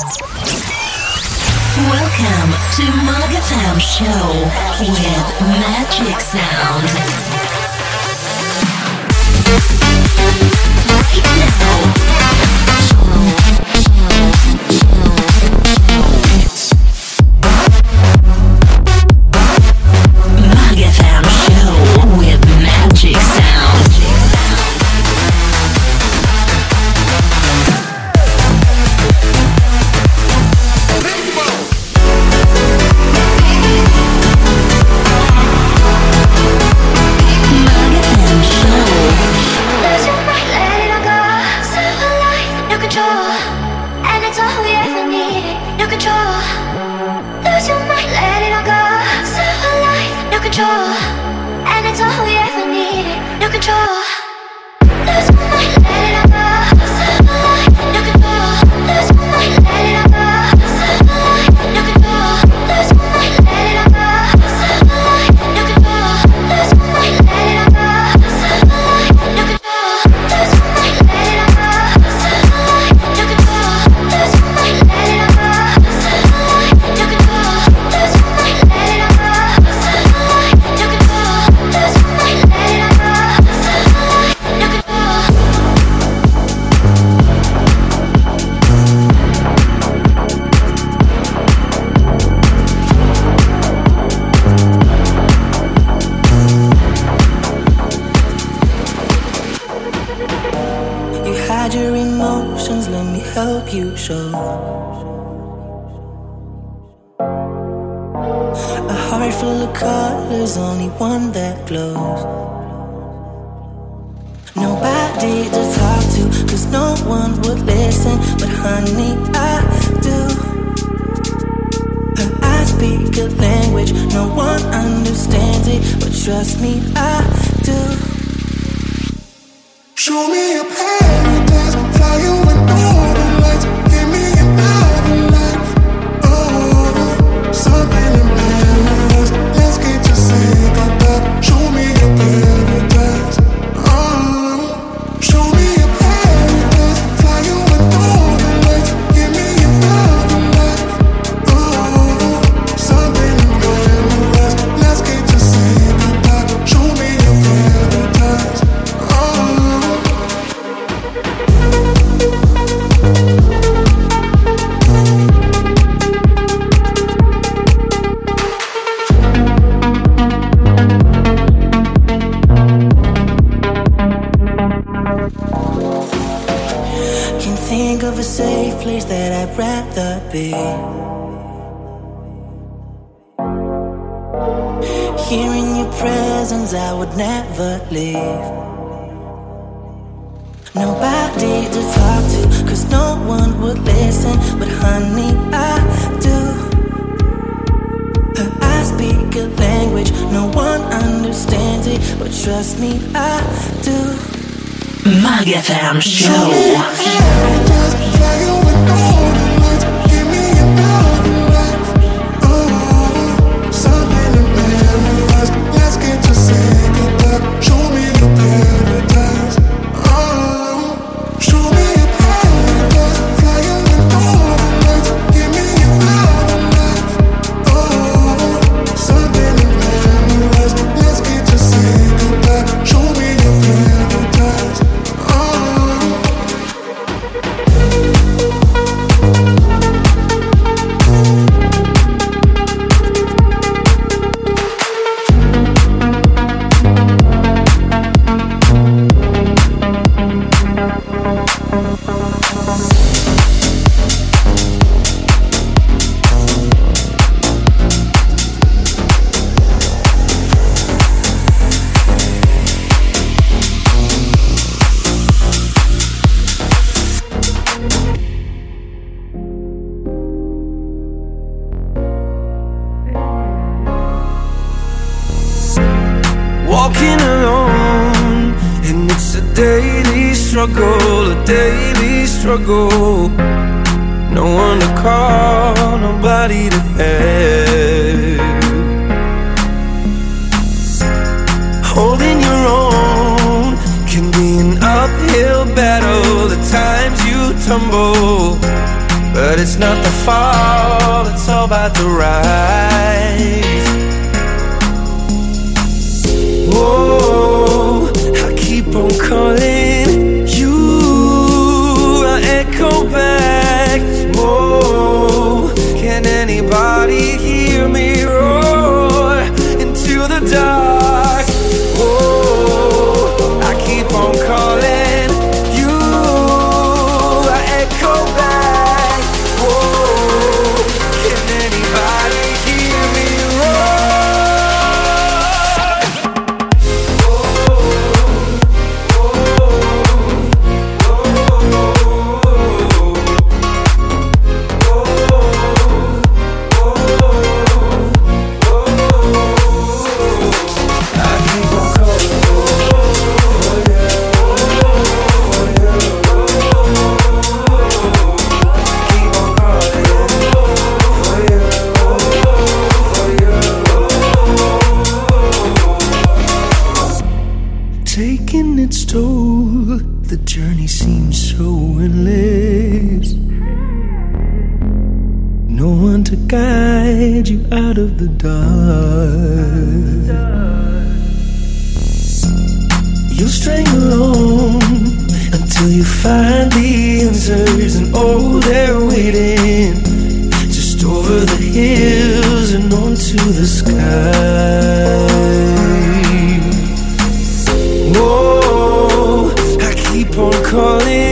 Welcome to Mag FM Show with Magic Sound. Right now. you show. A heart full of colors, only one that glows. Nobody to talk to, cause no one would listen. But honey, I do. Her I speak a language, no one understands it. But trust me, I do. Show me a paradise, fly you something but trust me, I do. Mag FM Show. But it's not the fall, it's all about the rise. Whoa, I keep on calling you, I echo back. Sky. Whoa, I keep on calling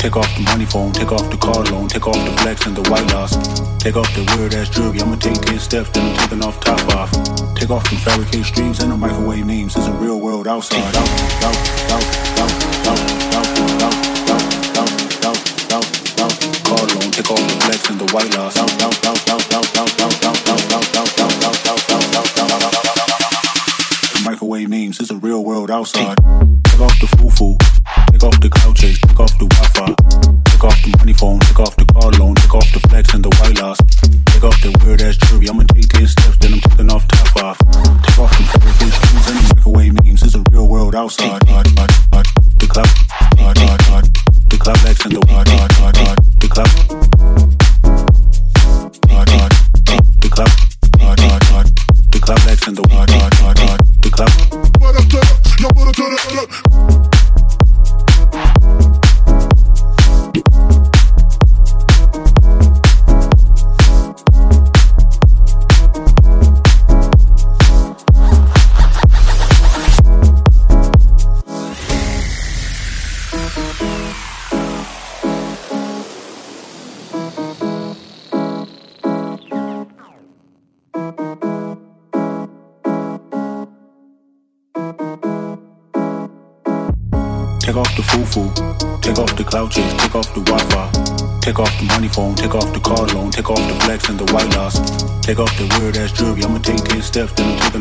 Take off the money phone, take off the car loan, take off the flex and the white loss. Take off the weird ass jewelry, I'ma take 10 steps, then I'm taking off top off. Take off them fabricated streams and the microwave memes, it's a real world outside. Out, out, out, out, out, out, out, out, out, out, out, out. Car loan, take off the flex and the white loss. Out, out, out, out, out, out, out, out, out, out, out, out, out, out, out, out, out, out. Microwave memes, it's a real world outside. Take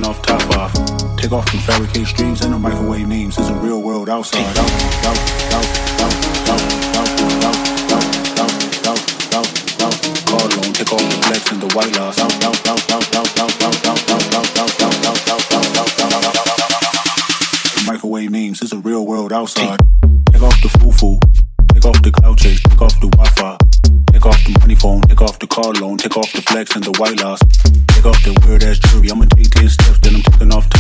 off top off. Take off from fabricated streams and the microwave memes. There's a real world outside. Out, out, out, out, out, take off the flex and the white loss. Out, out, out. Microwave memes. It's a real world outside. Take off the foo-foo. Take off the cloud chase. Take off the Wi-Fi. Take off the money phone. Take off the car loan. Take off the flex and the white loss. Take off the weird ass jewelry, I'ma take 10 steps, then I'm taking off top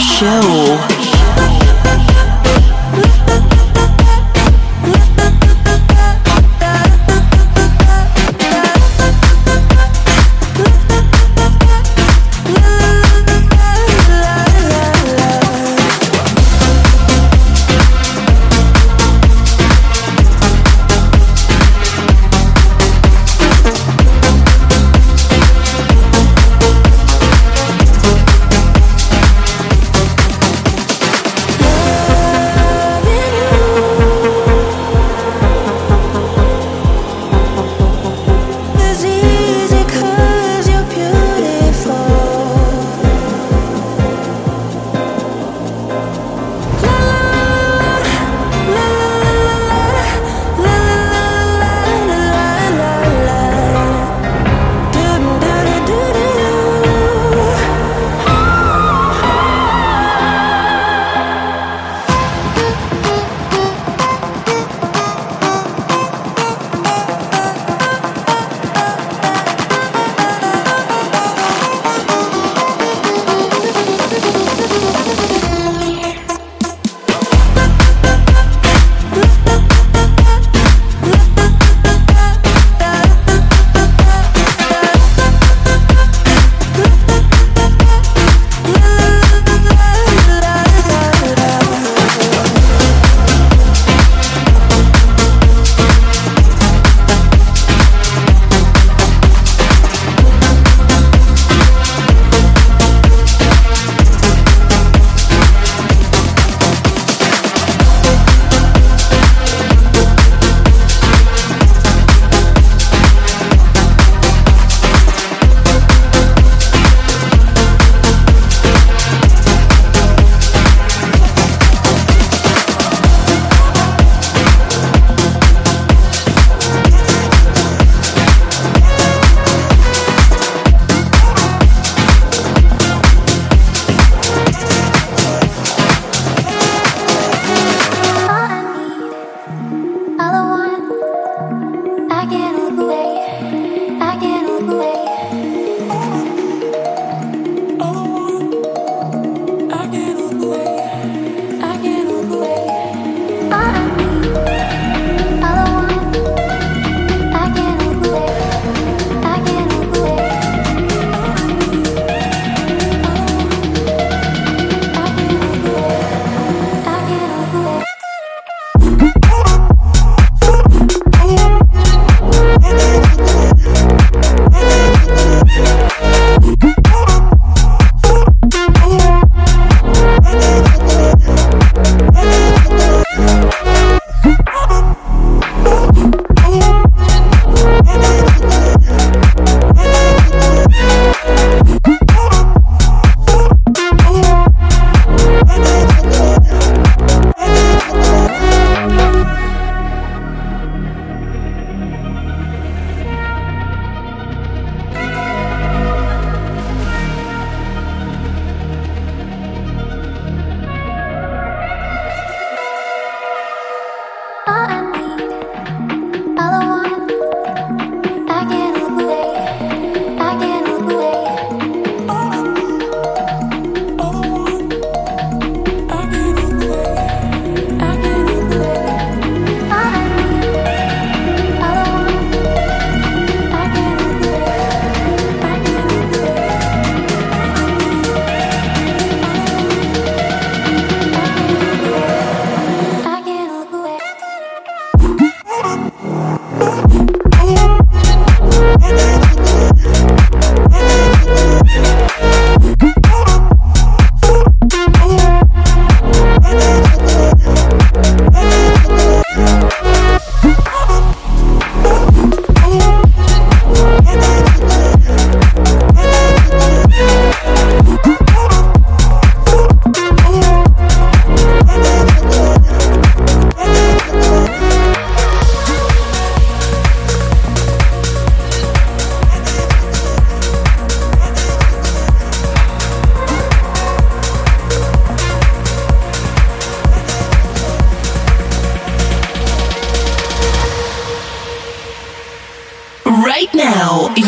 Show.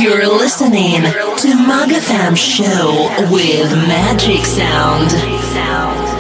You're listening to Mag FM Show with Magic Sound.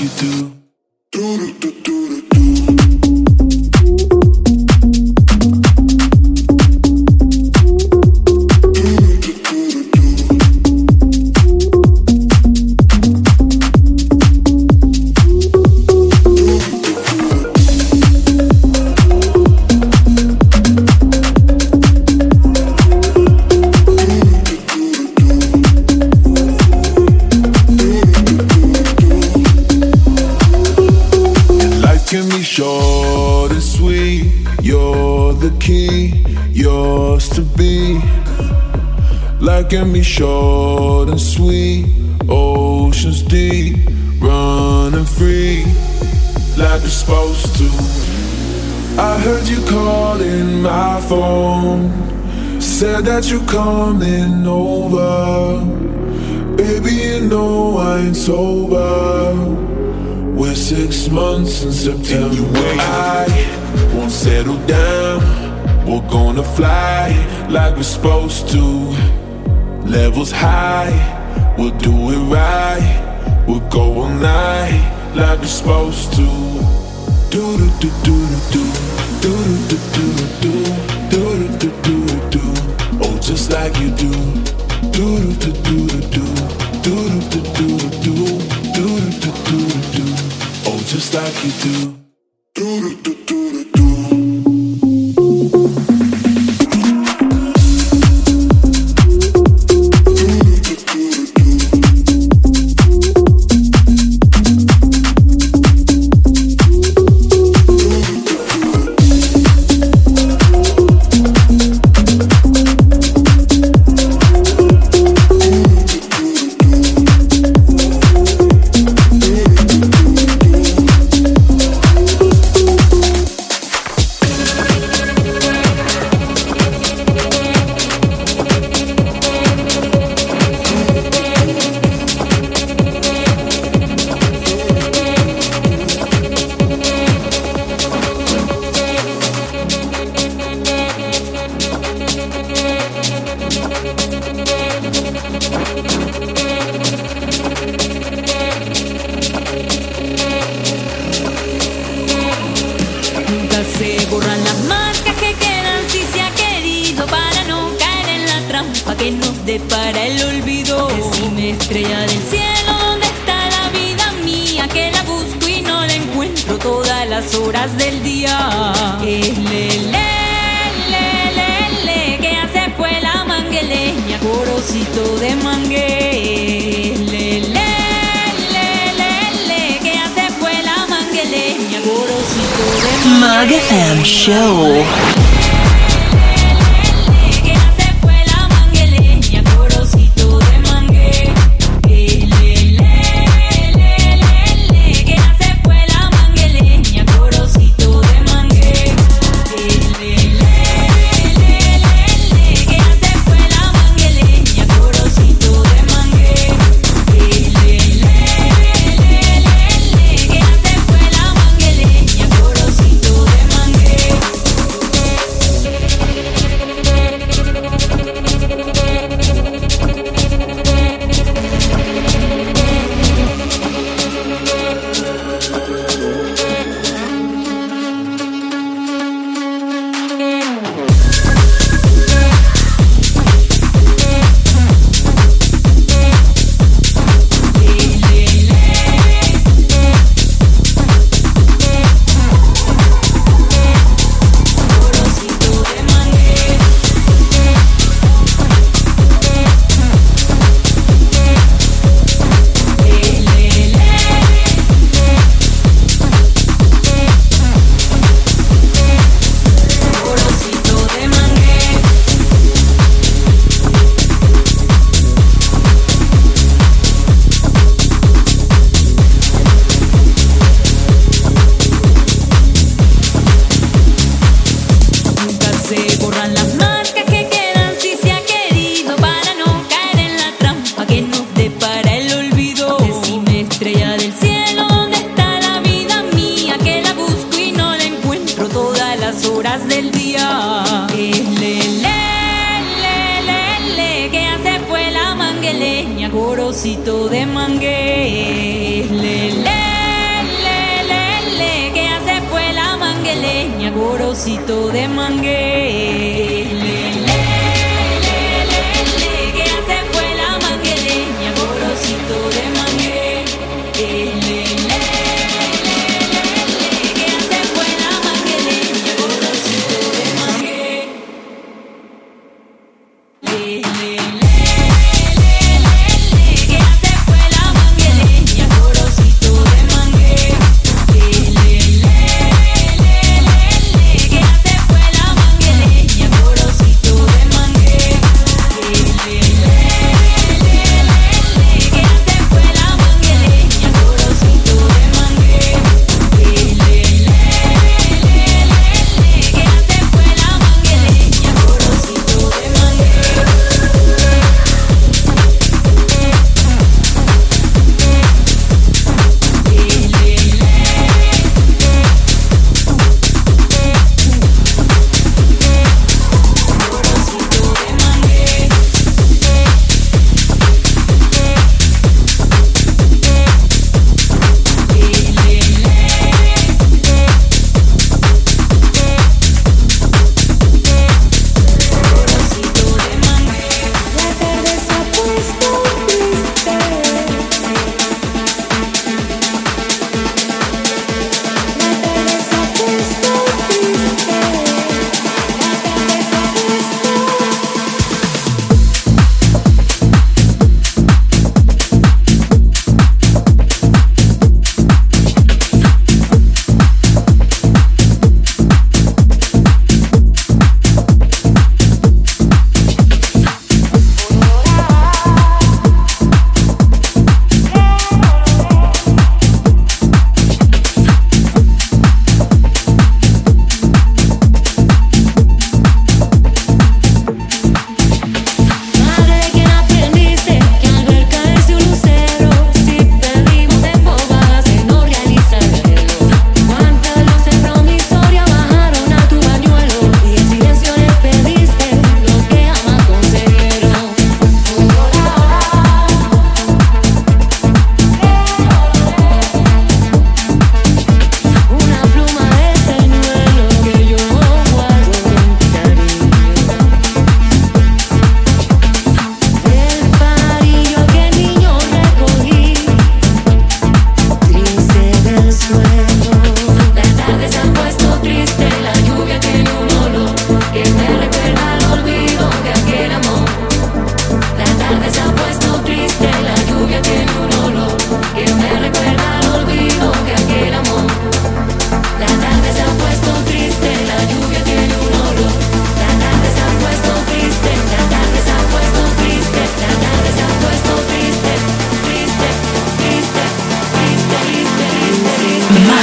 You do. Do do do. Can be short and sweet. Oceans deep, running free, like it's supposed to. I heard you calling my phone. Said that you're coming over. Baby, you know I ain't sober. We're six months in September. I won't settle down. We're gonna fly like we're supposed to. Levels high, we'll do it right. We'll go all night like we're supposed to. Do do do do do do do do do do do do do do. Do. Oh, just like you do. Do do do do do do do do do do do do do. Do do. Oh, just like you do. Do Corocito de mangué, le, le, le, le, le, que hace fue la mangueleña, corocito de mangué.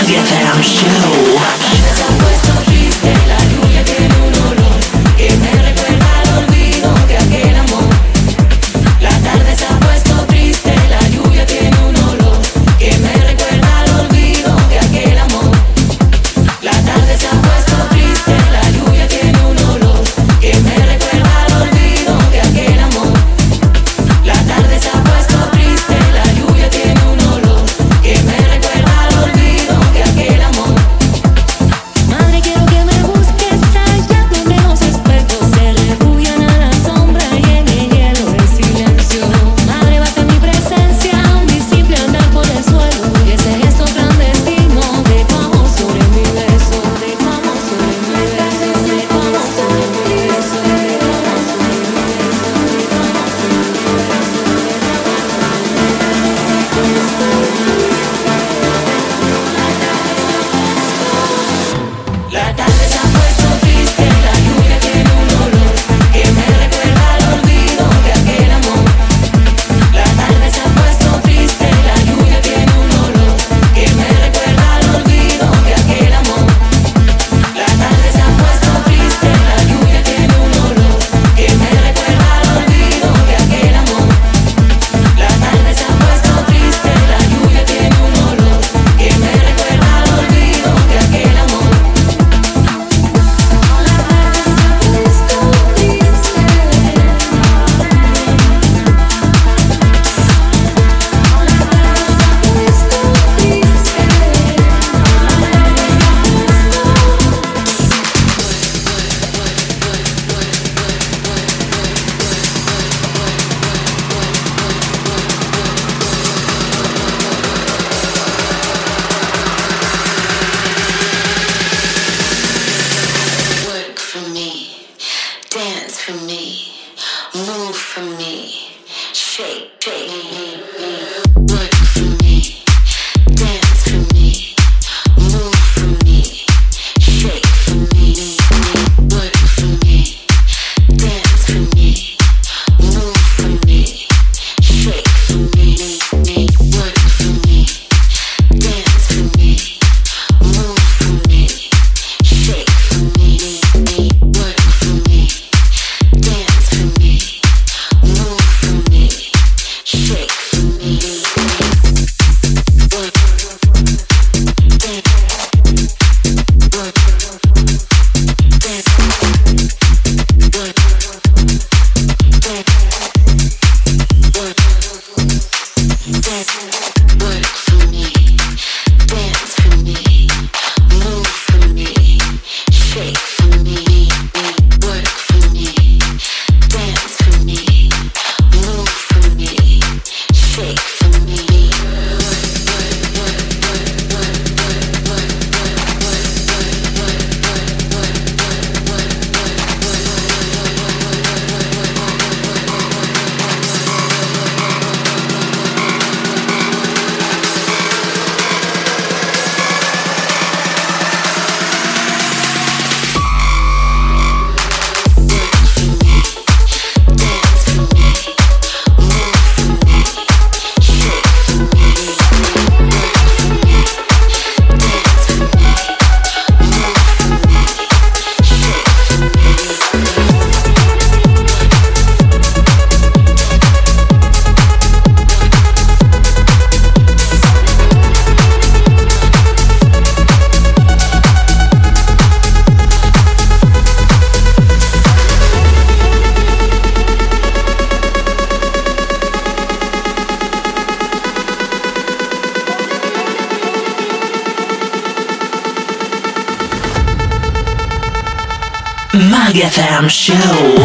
Get Down Show. Mag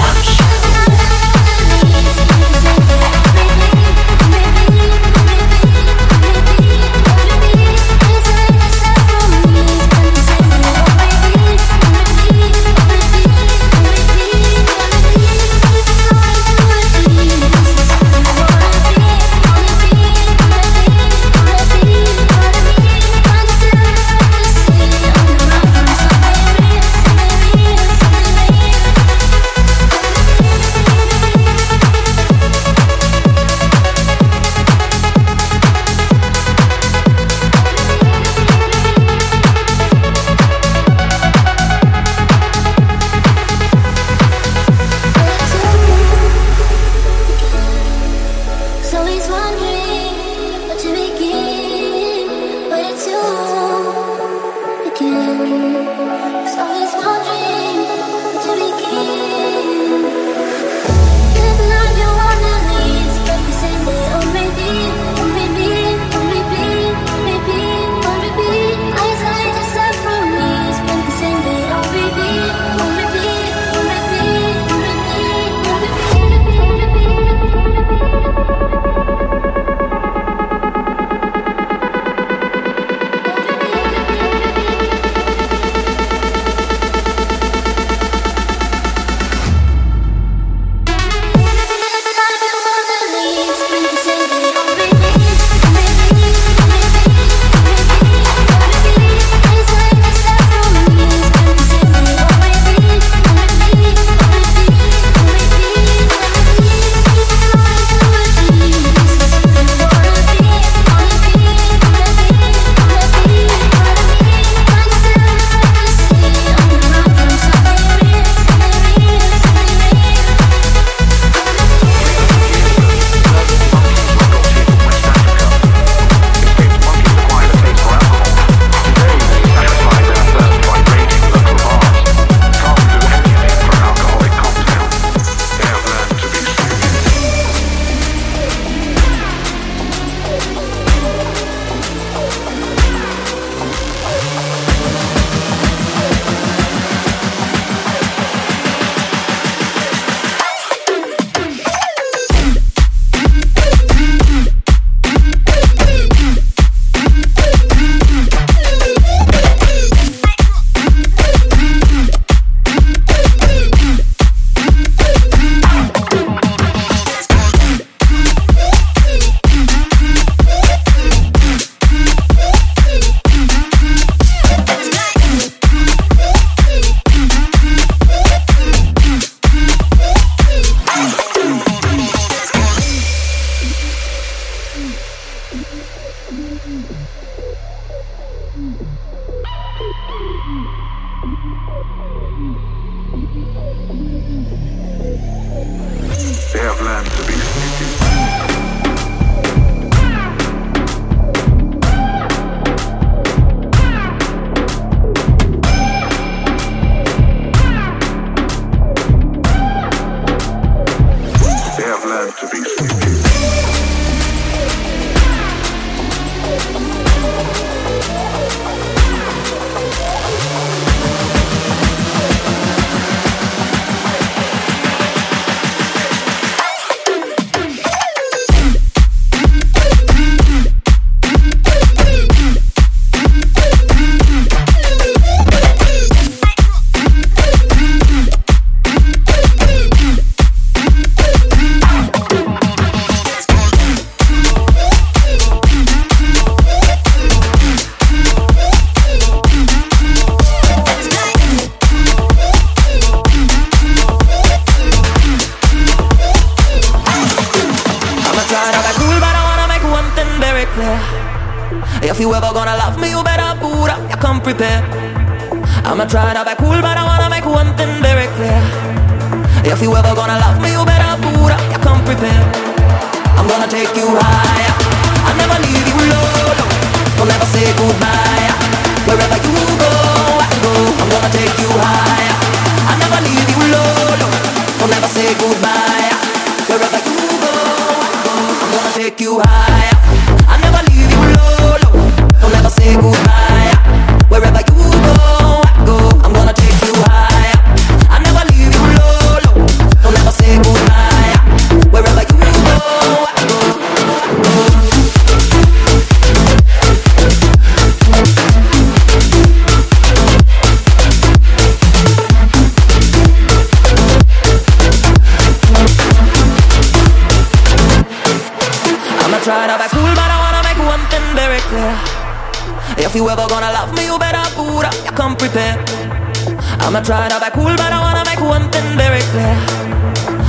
clear.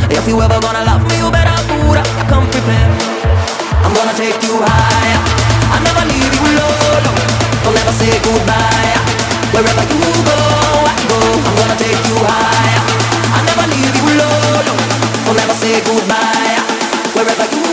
If you ever gonna love me, you better put up, come prepared. I'm gonna take you higher. I'll never leave you alone. We'll never say goodbye. Wherever you go, I go. I'm gonna take you higher. I'll never leave you alone. We'll never say goodbye. Wherever you